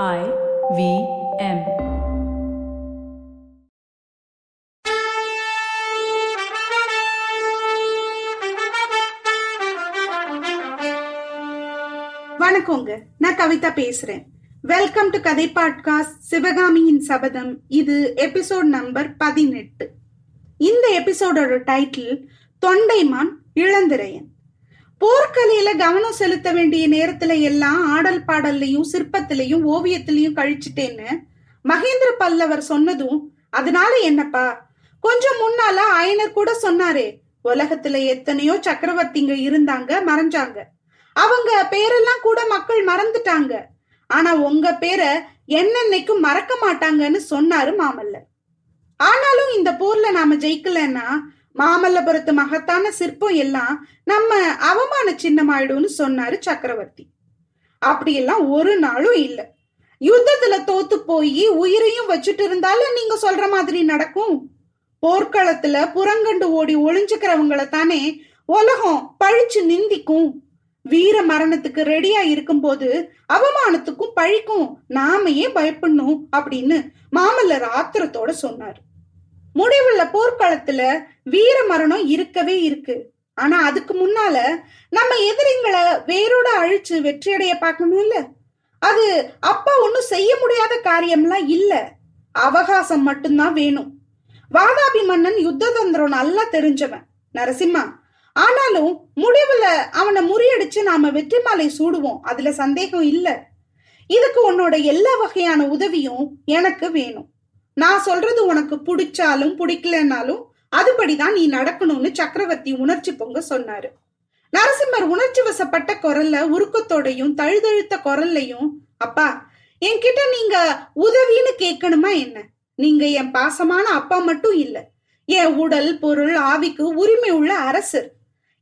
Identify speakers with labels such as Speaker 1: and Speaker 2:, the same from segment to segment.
Speaker 1: I V M.
Speaker 2: வணக்கங்க. நான் கவிதா பேசுறேன். வெல்கம் டு கதை பாட்காஸ்ட் சிவகாமியின் சபதம். இது எபிசோட் நம்பர் பதினெட்டு. இந்த எபிசோடோட டைட்டில் தொண்டைமான் இளந்திரையன். போர்க்கலையில கவனம் செலுத்த வேண்டிய நேரத்துல எல்லாம் ஆடல் பாடல்லையும் சிற்பத்திலையும் ஓவியத்திலையும் கழிச்சிட்டேன்னு மகேந்திர பல்லவர் சொன்னதும் அதனால என்னப்பா? கொஞ்சம் முன்னால ஆயனர் கூட சொன்னாரே உலகத்துல எத்தனையோ சக்கரவர்த்திங்க இருந்தாங்க மறைஞ்சாங்க. அவங்க பேரெல்லாம் கூட மக்கள் மறந்துட்டாங்க. ஆனா உங்க பேரை என்னன்னைக்கும் மறக்க மாட்டாங்கன்னு சொன்னாரு மாமல்லர். ஆனாலும் இந்த போர்ல நாம ஜெயிக்கலன்னா மாமல்லபுரத்து மகத்தான சிற்பம் எல்லாம் நம்ம அவமான சின்னமாயிடும்னு சொன்னாரு சக்கரவர்த்தி. அப்படியெல்லாம் ஒரு நாளும் இல்ல. யுத்தத்துல தோத்து போய் உயிரையும் வச்சுட்டு இருந்தாலும் நீங்க சொல்ற மாதிரி நடக்கும். போர்க்களத்துல புறங்கண்டு ஓடி ஒளிஞ்சுக்கிறவங்கள தானே உலகம் பழிச்சு நிந்திக்கும். வீர மரணத்துக்கு ரெடியா இருக்கும்போது அவமானத்துக்கும் பழிக்கும். நாமையே பயப்படணும் அப்படின்னு மாமல்லர் ஆத்திரத்தோட சொன்னார். முடிவுள்ள போர்க்களத்துல வீர மரணம் இருக்கவே இருக்கு. ஆனா அதுக்கு முன்னால நம்ம எதிரிங்களை வேரோட அழிச்சு வெற்றியடைய பார்க்கணும்ல அது அப்பா ஒன்னும் செய்ய முடியாத காரியம்லாம் இல்ல. அவகாசம் மட்டும்தான் வேணும். வாதாபி மன்னன் யுத்த தந்திரம் நல்லா தெரிஞ்சவன் நரசிம்மா. ஆனாலும் முடிவுல அவனை முறியடிச்சு நாம வெற்றி மாலை சூடுவோம். அதுல சந்தேகம் இல்ல. இதுக்கு உன்னோட எல்லா வகையான உதவியும் எனக்கு வேணும். நான் சொல்றது உனக்கு பிடிச்சாலும் பிடிக்கலனாலும் அதுபடிதான் நீ நடக்கணும்னு சக்கரவர்த்தி உணர்ச்சி பொங்க சொன்னாரு. நரசிம்மர் உணர்ச்சி வசப்பட்ட குரல்ல உருக்கத்தோடையும் தழுதழுத்த குரல்லையும் அப்பா என்கிட்ட நீங்க உதவின்னு கேட்கணுமா என்ன? நீங்க என் பாசமான அப்பா மட்டும் இல்ல. என் உடல் பொருள் ஆவிக்கு உரிமை உள்ள அரசர்.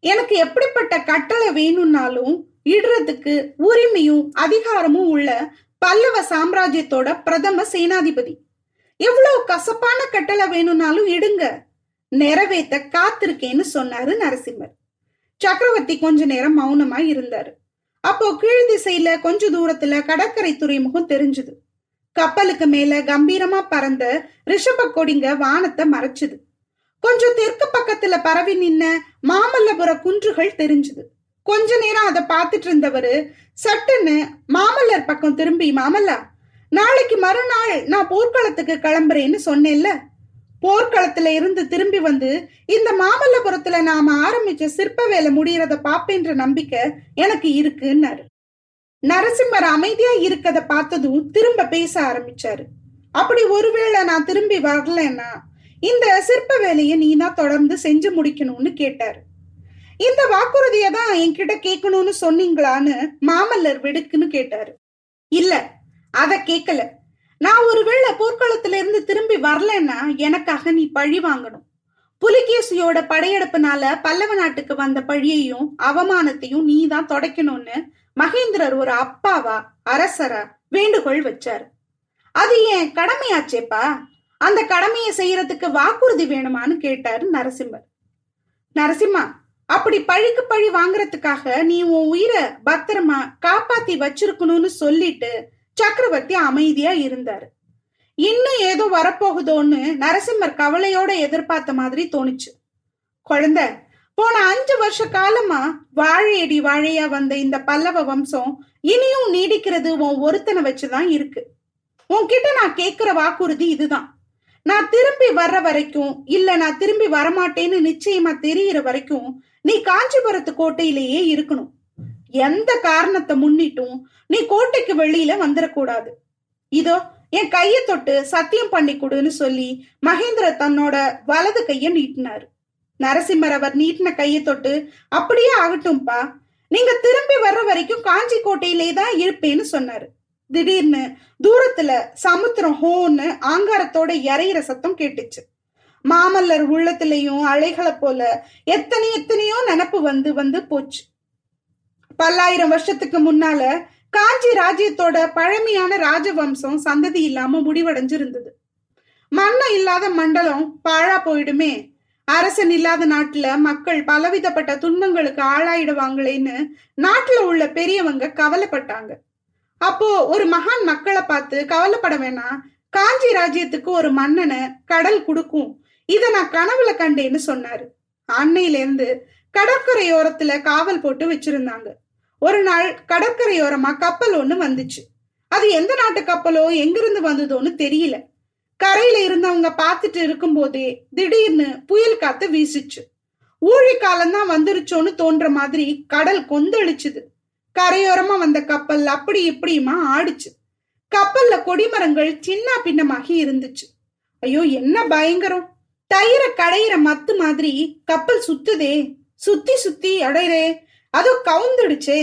Speaker 2: எனக்கு எப்படிப்பட்ட கட்டளை வேணும்னாலும் இடுறதுக்கு உரிமையும் அதிகாரமும் உள்ள பல்லவ சாம்ராஜ்யத்தோட பிரதம சேனாதிபதி. எவ்வளவு கசப்பான கட்டளை வேணும்னாலும் இடுங்க நிறைவேத்த காத்திருக்கேன்னு சொன்னாரு நரசிம்மர். சக்கரவர்த்தி கொஞ்ச நேரம் மௌனமா இருந்தாரு. அப்போ கீழ் திசையில கொஞ்ச தூரத்துல கடற்கரை துறைமுகம் தெரிஞ்சுது. கப்பலுக்கு மேல கம்பீரமா பறந்த ரிஷப கொடிங்க வானத்தை மறைச்சுது. கொஞ்சம் தெற்கு பக்கத்துல பரவி நின்ன மாமல்லபுர குன்றுகள் தெரிஞ்சுது. கொஞ்ச நேரம் அதை பார்த்துட்டு இருந்தவரு சட்டுன்னு மாமல்லர் பக்கம் திரும்பி மாமல்லா நாளைக்கு மறுநாள் நான் போர்க்களத்துக்கு கிளம்புறேன்னு சொன்னேன்ல. போர்க்களத்துல இருந்து திரும்பி வந்து இந்த மாமல்லபுரத்துல நாம ஆரம்பிச்ச சிற்ப வேலை முடியறத பாப்பேன்ற நம்பிக்கை எனக்கு இருக்குன்னாரு. நரசிம்மர் அமைதியா இருக்கத பார்த்ததும் திரும்ப பேச ஆரம்பிச்சாரு. அப்படி ஒருவேளை நான் திரும்பி வரலன்னா இந்த சிற்ப வேலையை நீ தான் தொடர்ந்து செஞ்சு முடிக்கணும்னு கேட்டாரு. இந்த வாக்குறுதியை தான் என்கிட்ட கேட்கணும்னு சொன்னீங்களான்னு மாமல்லர் வெடுக்குன்னு கேட்டாரு. இல்ல அத கேட்கல நான் ஒருவேளை போர்க்களத்துல இருந்து திரும்பி வரலன்னா எனக்காக நீ பழி வாங்கணும். புலிகேசியோட படையெடுப்புனால பல்லவ நாட்டுக்கு வந்த பழியையும் அவமானத்தையும் நீ தான் தொடக்கணும்னு மகேந்திரர் ஒரு அப்பாவா அரசரா வேண்டுகோள் வச்சாரு. அது என் கடமையாச்சேப்பா? அந்த கடமையை செய்யறதுக்கு வாக்குறுதி வேணுமான்னு கேட்டாரு நரசிம்மர். நரசிம்மா அப்படி பழிக்கு பழி வாங்குறதுக்காக நீ உன் உயிரை பத்திரமா காப்பாத்தி வச்சிருக்கணும்னு சொல்லிட்டு சக்கரவர்த்தி அமைதியா இருந்தாரு. இன்னும் ஏதோ வரப்போகுதோன்னு நரசிம்மர் கவலையோட எதிர்பார்த்த மாதிரி தோணுச்சு. குழந்தை போன அஞ்சு வருஷ காலமா வாழையடி வாழையா வந்த இந்த பல்லவ வம்சம் இனியும் நீடிக்கிறது உன் ஒருத்தனை வச்சுதான் இருக்கு. உன்கிட்ட நான் கேட்கிற வாக்குறுதி இதுதான். நான் திரும்பி வர்ற வரைக்கும் இல்ல நான் திரும்பி வரமாட்டேன்னு நிச்சயமா தெரியிற வரைக்கும் நீ காஞ்சிபுரத்து கோட்டையிலேயே இருக்கணும். எந்த காரணத்தை முன்னிட்டும் நீ கோட்டைக்கு வெளியில வந்துடக்கூடாது இதோ என் கைய தொட்டு சத்தியம் பண்ணி கொடுன்னு சொல்லி மகேந்திர தன்னோட வலது கைய நீட்டினாரு. நரசிம்மர் அவர் நீட்டின கைய தொட்டு அப்படியே ஆகட்டும்பா. நீங்க திரும்பி வர்ற வரைக்கும் காஞ்சி கோட்டையிலே தான் இருப்பேன்னு சொன்னாரு. திடீர்னு தூரத்துல சமுத்திரம் ஹோன்னு ஆங்காரத்தோட இறையிற சத்தம் கேட்டுச்சு. மாமல்லர் உள்ளத்திலையும் அலைகளை போல எத்தனை எத்தனையோ நினப்பு வந்து வந்து போச்சு. பல்லாயிரம் வருஷத்துக்கு முன்னால காஞ்சி ராஜ்யத்தோட பழமையான ராஜவம்சம் சந்ததி இல்லாம முடிவடைஞ்சிருந்தது. மன்னம் இல்லாத மண்டலம் பாழா போயிடுமே. அரசன் இல்லாத நாட்டுல மக்கள் பலவிதப்பட்ட துன்பங்களுக்கு ஆளாயிடுவாங்களேன்னு நாட்டுல உள்ள பெரியவங்க கவலைப்பட்டாங்க. அப்போ ஒரு மகான் மக்களை பார்த்து கவலைப்பட வேணாம் காஞ்சி ராஜ்யத்துக்கு ஒரு மன்னனை கடல் கொடுக்கும். இத நான் கனவுல கண்டேன்னு சொன்னாரு. அன்னையில இருந்து கடற்கரையோரத்துல காவல் போட்டு வச்சிருந்தாங்க. ஒரு நாள் கடற்கரையோரமா கப்பல் ஒண்ணு வந்துச்சு. அது எந்த நாட்டு கப்பலோ எங்கிருந்து வந்ததோன்னு தெரியல. கரையில இருந்தவங்க பார்த்துட்டு இருக்கும்போதே திடீர்னு புயல் காத்து வீசிச்சு. ஊழி காலம்தான் வந்துருச்சோன்னு தோன்ற மாதிரி கடல் கொந்தளிச்சுது. கரையோரமா வந்த கப்பல் அப்படி இப்படியுமா ஆடிச்சு. கப்பல்ல கொடிமரங்கள் சின்ன பின்னமாகி இருந்துச்சு. ஐயோ என்ன பயங்கரம். தயிர கடையிற மத்து மாதிரி கப்பல் சுத்துதே. சுத்தி சுத்தி அடையிறே அதோ கவுந்துடுச்சே.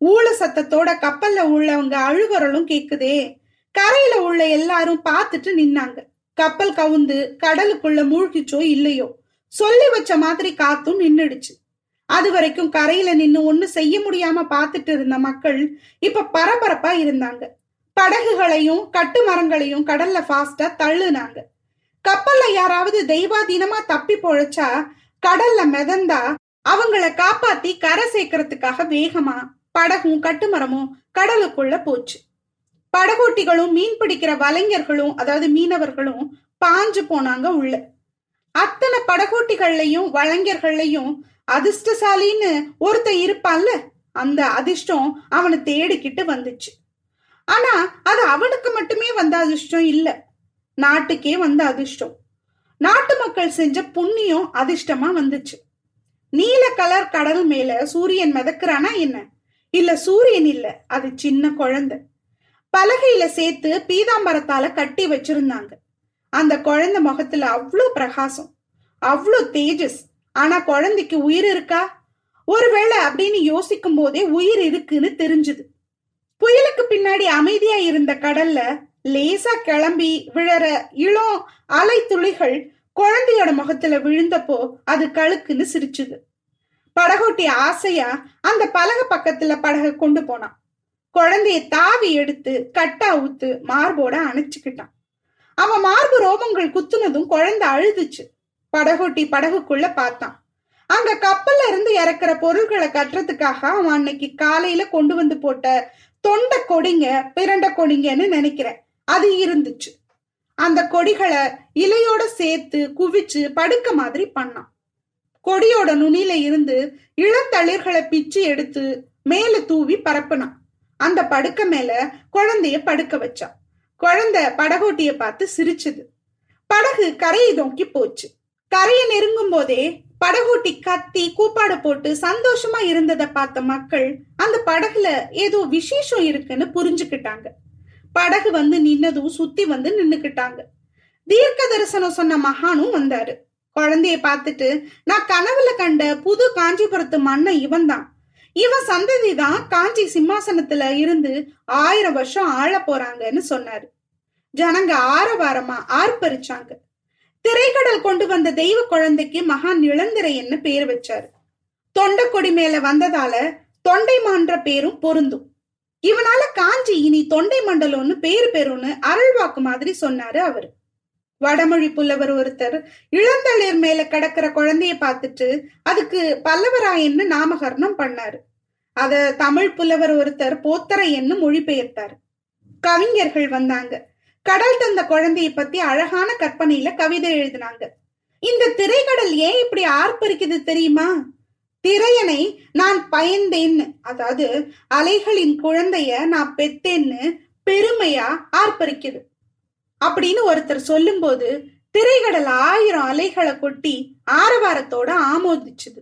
Speaker 2: ஊழ சத்தத்தோட கப்பல்ல உள்ளவங்க அழுகுறலும் கேக்குதே. கரையில உள்ள எல்லாரும் பார்த்துட்டு நின்னாங்க. கப்பல் கவுந்து கடலுக்குள்ள மூழ்கிச்சோ இல்லையோ. சொல்லி வச்ச மாதிரி காத்தும் நின்னுடுச்சு. அது வரைக்கும் கரையில நின்னு ஒண்ணு செய்ய முடியாம பார்த்துட்டு இருந்த மக்கள் இப்ப பரபரப்பா இருந்தாங்க. படகுகளையும் கட்டு மரங்களையும் கடல்ல ஃபாஸ்டா தள்ளுனாங்க. கப்பல்ல யாராவது தெய்வாதீனமா தப்பி பொழைச்சா கடல்ல மிதந்தா அவங்கள காப்பாத்தி கரை சேர்க்கறதுக்காக வேகமா படகும் கட்டுமரமும் கடலுக்குள்ள போச்சு. படகோட்டிகளும் மீன் பிடிக்கிற வலைஞர்களும் அதாவது மீனவர்களும் பாஞ்சு போனாங்க உள்ள. அத்தனை படகோட்டிகள்லையும் வலைஞர்கள்லையும் அதிர்ஷ்டசாலின்னு ஒருத்த இருப்பான்ல அந்த அதிர்ஷ்டம் அவனை தேடிக்கிட்டு வந்துச்சு. ஆனா அது அவனுக்கு மட்டுமே வந்த அதிர்ஷ்டம் இல்ல. நாட்டுக்கே வந்த அதிர்ஷ்டம். நாட்டு மக்கள் செஞ்ச புண்ணியம் அதிர்ஷ்டமா வந்துச்சு. நீல கலர் கடல் மேல சூரியன் மிதக்குறானா என்ன? இல்ல சூரியன் இல்ல அது சின்ன குழந்தை. பலகையில சேர்த்து பீதாம்பரத்தால கட்டி வச்சிருந்தாங்க. அந்த குழந்தை முகத்துல அவ்வளோ பிரகாசம் அவ்வளோ தேஜஸ். ஆனா குழந்தைக்கு உயிர் இருக்கா? ஒருவேளை அப்படின்னு யோசிக்கும் போதே உயிர் இருக்குன்னு தெரிஞ்சுது. புயலுக்கு பின்னாடி அமைதியா இருந்த கடல்ல லேசா கிளம்பி விழற இளம் அலை துளிகள் குழந்தையோட முகத்துல விழுந்தப்போ அது கழுக்குன்னு சிரிச்சுது. படகோட்டி ஆசையா அந்த பலக பக்கத்துல படக கொண்டு போனான் குழந்தைய தாவி எடுத்து கட்டா ஊத்து மார்போட அணைச்சுக்கிட்டான். அவன் மார்பு ரோமங்கள் குத்துனதும் குழந்தை அழுதுச்சு. படகோட்டி படகுக்குள்ள பார்த்தான். அங்க கப்பல்ல இருந்து இறக்குற பொருள்களை கட்டுறதுக்காக அவன் அன்னைக்கு காலையில கொண்டு வந்து போட்ட தொண்டை கொடிங்க பிரண்ட கொடிங்கன்னு நினைக்கிறேன். அது இருந்துச்சு. அந்த கொடிகளை இலையோட சேர்த்து குவிச்சு படுக்க மாதிரி பண்ணான். கொடியோட நுனியில இருந்து இளந்தளிர்களை பிச்சு எடுத்து மேல தூவி பரப்புனான். அந்த படுக்க மேல குழந்தைய படுக்க வச்சான். குழந்தை படகோட்டிய பார்த்து சிரிச்சது. படகு கரையை நோக்கி போச்சு. கரையை நெருங்கும் போதே படகோட்டி கத்தி கூப்பாடு போட்டு சந்தோஷமா இருந்ததை பார்த்த மக்கள் அந்த படகுல ஏதோ விசேஷம் இருக்குன்னு புரிஞ்சுக்கிட்டாங்க. படகு வந்து நின்னதும் சுத்தி வந்து நின்னுக்கிட்டாங்க. தீர்க்க தரிசனம் சொன்ன மகானும் வந்தாரு. குழந்தைய பார்த்துட்டு நான் கனவுல கண்ட புது காஞ்சிபுரத்து மன்னன் இவன் தான் இவன் சந்ததி தான் காஞ்சி சிம்மாசனத்துல இருந்து ஆயிரம் வருஷம் ஆழ போறாங்கன்னு சொன்னாரு. ஜனங்க ஆரவாரமா ஆர்ப்பரிச்சாங்க. திரைக்கடல் கொண்டு வந்த தெய்வ குழந்தைக்கு மகான் இளந்திரையன்னு பேர் வச்சாரு. தொண்டை கொடி மேல வந்ததால தொண்டை மான்ற பேரும் பொருந்தும். இவனால காஞ்சி இனி தொண்டை மண்டலம்னு பேரு பெறும்னு அருள்வாக்கு மாதிரி சொன்னாரு அவரு. வடமொழி புலவர் ஒருத்தர் இளந்தளிர் மேல கிடக்கிற குழந்தைய பார்த்துட்டு அதுக்கு பல்லவராயன்னு நாமகரணம் பண்ணாரு. அத தமிழ் புலவர் ஒருத்தர் போத்தரையன்னு மொழிபெயர்த்தாரு. கவிஞர்கள் வந்தாங்க. கடல் தந்த குழந்தைய பத்தி அழகான கற்பனையில கவிதை எழுதினாங்க. இந்த திரைக்கடல் ஏன் இப்படி ஆர்ப்பரிக்குது தெரியுமா? திரையனை நான் பயந்தேன்னு அதாவது அலைகளின் குழந்தைய நான் பெத்தேன்னு பெருமையா ஆர்ப்பரிக்குது. அப்படின்னு ஒருத்தர் சொல்லும்போது திரைகடல் ஆயிரம் அலைகளை கொட்டி ஆரவாரத்தோட ஆமோதிச்சுது.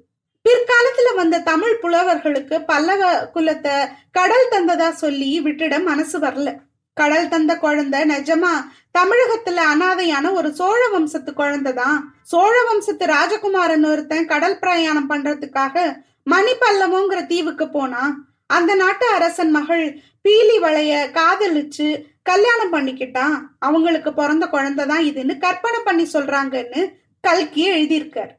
Speaker 2: பிற்காலத்துல வந்த தமிழ் புலவர்களுக்கு பல்லவ குலத்தை கடல் தந்ததா சொல்லி விட்டுட மனசு வரல. கடல் தந்த குழந்தை. நிஜமா தமிழகத்துல அனாதையான ஒரு சோழ வம்சத்து குழந்தைதான் சோழ வம்சத்து ராஜகுமாரன் ஒருத்தன் கடல் பிரயாணம் பண்றதுக்காக மணிப்பல்லமோங்கிற தீவுக்கு போனான் அந்த நாட்டு அரசன் மகள் பீலி வளைய காதலிச்சு கல்யாணம் பண்ணிக்கிட்டான். அவங்களுக்கு பிறந்த குழந்தைதான் இதுன்னு கற்பனை பண்ணி சொல்றாங்கன்னு கல்கி எழுதியிருக்கார்.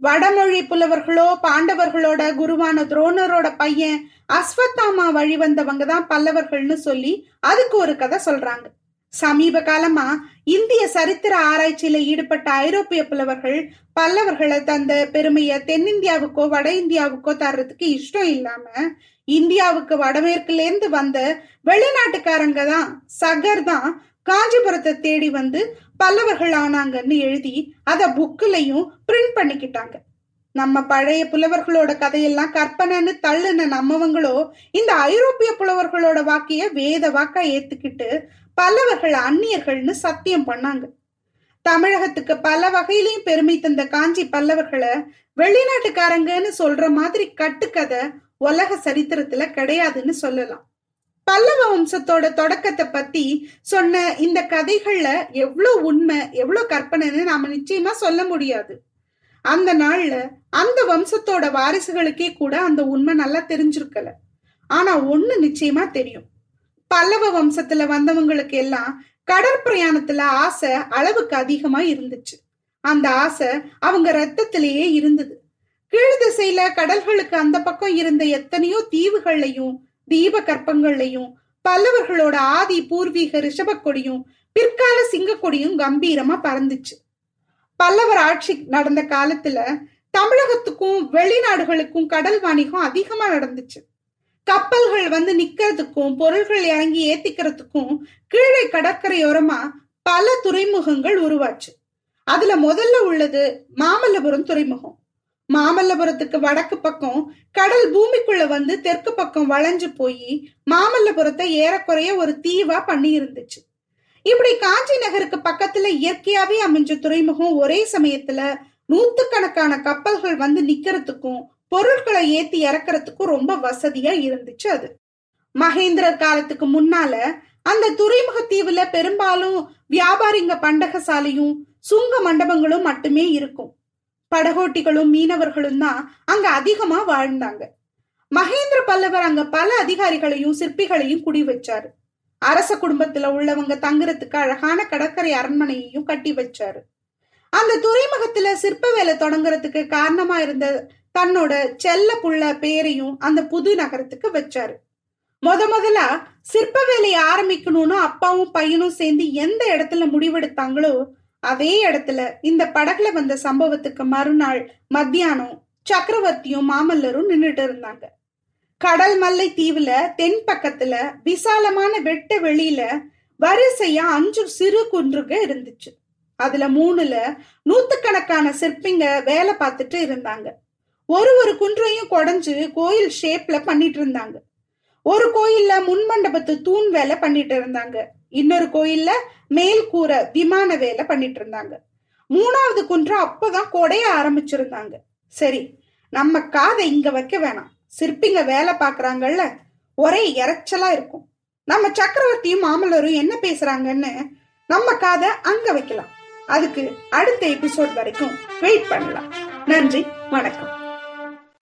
Speaker 2: வடமொழி புலவர்களோ பாண்டவர்களோட குருவான துரோணரோட பையன் அஸ்வத்தாமா வழி வந்தவங்க தான் பல்லவர்கள்னு சொல்லி அதுக்கு ஒரு கதை சொல்றாங்க. சமீப காலமா இந்திய சரித்திர ஆராய்ச்சியில ஈடுபட்ட ஐரோப்பிய புலவர்கள் பல்லவர்களை தந்த பெருமைய தென்னிந்தியாவுக்கோ வட இந்தியாவுக்கோ தர்றதுக்கு இஷ்டம் இல்லாம இந்தியாவுக்கு வடமேற்குல இருந்து வந்த வெளிநாட்டுக்காரங்க தான் சகர் தான் காஞ்சிபுரத்தை தேடி வந்து பல்லவர்கள் ஆனாங்கன்னு எழுதி அத புக்கிலையும் பிரிண்ட் பண்ணிக்கிட்டாங்க. நம்ம பழைய புலவர்களோட கதையெல்லாம் கற்பனைன்னு தள்ளுன நம்மவங்களோ இந்த ஐரோப்பிய புலவர்களோட வாக்கிய வேத வாக்கா ஏத்துக்கிட்டு பல்லவர்கள் அந்நியர்கள்னு சத்தியம் பண்ணாங்க. தமிழகத்துக்கு பல வகையிலையும் பெருமை தந்த காஞ்சி பல்லவர்களை வெளிநாட்டுக்காரங்கன்னு சொல்ற மாதிரி கட்டுக்கதை உலக சரித்திரத்துல கிடையாதுன்னு சொல்லலாம். பல்லவ வம்சத்தோட தொடக்கத்தை பத்தி சொன்ன இந்த கதைகள்ல எவ்வளவு உண்மை எவ்வளோ கற்பனைன்னு நாம நிச்சயமா சொல்ல முடியாது. அந்த நாள்ல அந்த வம்சத்தோட வாரிசுகளுக்கே கூட அந்த உண்மை நல்லா தெரிஞ்சிருக்கல. ஆனா ஒண்ணு நிச்சயமா தெரியும். பல்லவ வம்சத்துல வந்தவங்களுக்கு எல்லாம் கடற்பிரயாணத்துல ஆசை அளவுக்கு அதிகமா இருந்துச்சு. அந்த ஆசை அவங்க ரத்தத்திலேயே இருந்தது. கீழ் திசையில கடல்களுக்கு அந்த பக்கம் இருந்த எத்தனையோ தீவுகள்லையும் தீப கற்பங்கள்லையும் பல்லவர்களோட ஆதி பூர்வீக ரிஷப கொடியும் பிற்கால சிங்க கொடியும் கம்பீரமா பறந்துச்சு. பல்லவர் ஆட்சி நடந்த காலத்துல தமிழகத்துக்கும் வெளிநாடுகளுக்கும் கடல் வாணிகம் அதிகமா நடந்துச்சு. கப்பல்கள் வந்து நிக்கிறதுக்கும் பொருள்கள் இறங்கி ஏத்திக்கிறதுக்கும் கீழே கடற்கரையோரமா பல துறைமுகங்கள் உருவாச்சு. அதுல முதல்ல உள்ளது மாமல்லபுரம் துறைமுகம். மாமல்லபுரத்துக்கு வடக்கு பக்கம் கடல் பூமிக்குள்ள வந்து தெற்கு பக்கம் வளைஞ்சு போய் மாமல்லபுரத்தை ஏறக்குறைய ஒரு தீவா பண்ணி இருந்துச்சு இப்படி காஞ்சி நகருக்கு பக்கத்துல இயற்கையாவே அமைஞ்ச துறைமுகம் ஒரே சமயத்துல நூத்துக்கணக்கான கப்பல்கள் வந்து நிக்கிறதுக்கும் பொருட்களை ஏத்தி இறக்குறதுக்கும் ரொம்ப வசதியா இருந்துச்சு அது. மகேந்திரர் காலத்துக்கு முன்னால அந்த துறைமுக தீவுல பெரும்பாலும் வியாபாரிங்க பண்டகசாலையும் சுங்க மண்டபங்களும் மட்டுமே இருக்கும். படகோட்டிகளும் மீனவர்களும் தான் அங்க அதிகமா வாழ்ந்தாங்க. மகேந்திர பல்லவர் அங்க பல அதிகாரிகளையும் சிற்பிகளையும் குடி வச்சாரு. அரச குடும்பத்துல உள்ளவங்க தங்குறதுக்கு அழகான கடற்கரை அரண்மனையையும் கட்டி வச்சாரு. அந்த துறைமுகத்துல சிற்ப வேலை தொடங்குறதுக்கு காரணமா இருந்த தன்னோட செல்ல புள்ள பேரையும் அந்த புது நகரத்துக்கு வச்சாரு. முத முதலா சிற்ப வேலையை ஆரம்பிக்கணும்னு அப்பாவும் பையனும் சேர்ந்து எந்த இடத்துல முடிவெடுத்தாங்களோ அதே இடத்துல இந்த படகுல வந்த சம்பவத்துக்கு மறுநாள் மத்தியானம் சக்கரவர்த்தியும் மாமல்லரும் நின்றுட்டு இருந்தாங்க. கடல் மல்லை தீவுல தென் பக்கத்துல விசாலமான வெட்ட வெளியில வரிசையா அஞ்சு சிறு குன்றுக இருந்துச்சு. அதுல மூணுல நூத்துக்கணக்கான சிற்பிங்க வேலை பார்த்துட்டு இருந்தாங்க. ஒரு ஒரு குன்றையும் குடைஞ்சு கோயில் ஷேப்ல பண்ணிட்டு இருந்தாங்க. ஒரு கோயில்ல முன்மண்டபத்து தூண் வேலை பண்ணிட்டு இருந்தாங்க. இன்னொரு கோயில்ல மேல் கூரை விமான வேலை பண்ணிட்டு இருந்தாங்க. மூணாவது குன்றம் அப்பதான் கொடைய ஆரம்பிச்சிருந்தாங்க. சரி நம்ம காதை இங்க வைக்க வேணாம். சிற்பிங்க வேலை பாக்குறாங்கல்ல ஒரே இறைச்சலா இருக்கும். நம்ம சக்கரவர்த்தியும் மாமல்லரும் என்ன பேசுறாங்கன்னு நம்ம காதை அங்க வைக்கலாம். அதுக்கு அடுத்த எபிசோட் வரைக்கும் வெயிட் பண்ணலாம். நன்றி வணக்கம்.